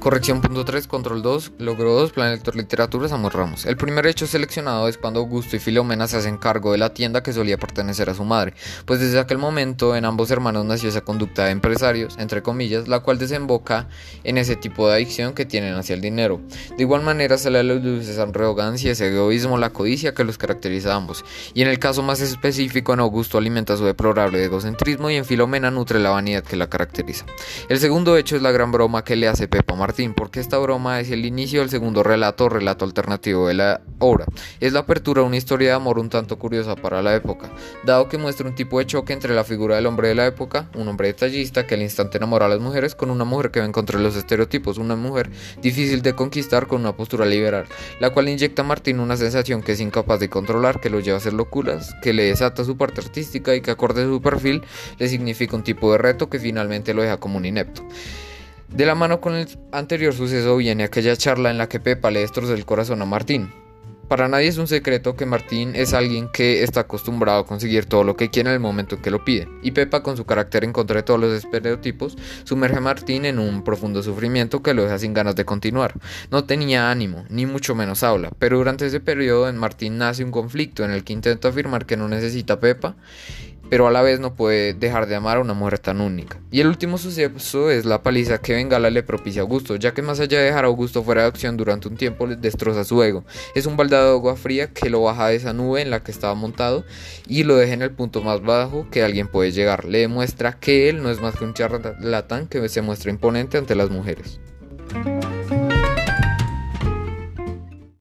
Corrección punto 3, control 2, logro 2, plan lector literatura, Samuel Ramos. El primer hecho seleccionado es cuando Augusto y Filomena se hacen cargo de la tienda que solía pertenecer a su madre, pues desde aquel momento en ambos hermanos nació esa conducta de empresarios, entre comillas, la cual desemboca en ese tipo de adicción que tienen hacia el dinero. De igual manera se le luz esa arrogancia, ese egoísmo, la codicia que los caracteriza a ambos, y en el caso más específico en Augusto alimenta su deplorable egocentrismo y en Filomena nutre la vanidad que la caracteriza. El segundo hecho es la gran broma que le hace Pepa Martín porque esta broma es el inicio del segundo relato, relato alternativo de la obra. Es la apertura de una historia de amor un tanto curiosa para la época, dado que muestra un tipo de choque entre la figura del hombre de la época, un hombre detallista que al instante enamora a las mujeres, con una mujer que va en contra de los estereotipos, una mujer difícil de conquistar con una postura liberal, la cual inyecta a Martín una sensación que es incapaz de controlar, que lo lleva a hacer locuras, que le desata su parte artística y que acorde a su perfil le significa un tipo de reto que finalmente lo deja como un inepto. De la mano con el anterior suceso viene aquella charla en la que Pepa le destrozó el corazón a Martín. Para nadie es un secreto que Martín es alguien que está acostumbrado a conseguir todo lo que quiere en el momento en que lo pide, y Pepa con su carácter en contra de todos los estereotipos sumerge a Martín en un profundo sufrimiento que lo deja sin ganas de continuar. No tenía ánimo, ni mucho menos habla, pero durante ese periodo en Martín nace un conflicto en el que intenta afirmar que no necesita a Pepa pero a la vez no puede dejar de amar a una mujer tan única. Y el último suceso es la paliza que Bengala le propicia a Augusto, ya que más allá de dejar a Augusto fuera de acción durante un tiempo le destroza su ego. Es un baldado de agua fría que lo baja de esa nube en la que estaba montado y lo deja en el punto más bajo que alguien puede llegar. Le demuestra que él no es más que un charlatán que se muestra imponente ante las mujeres.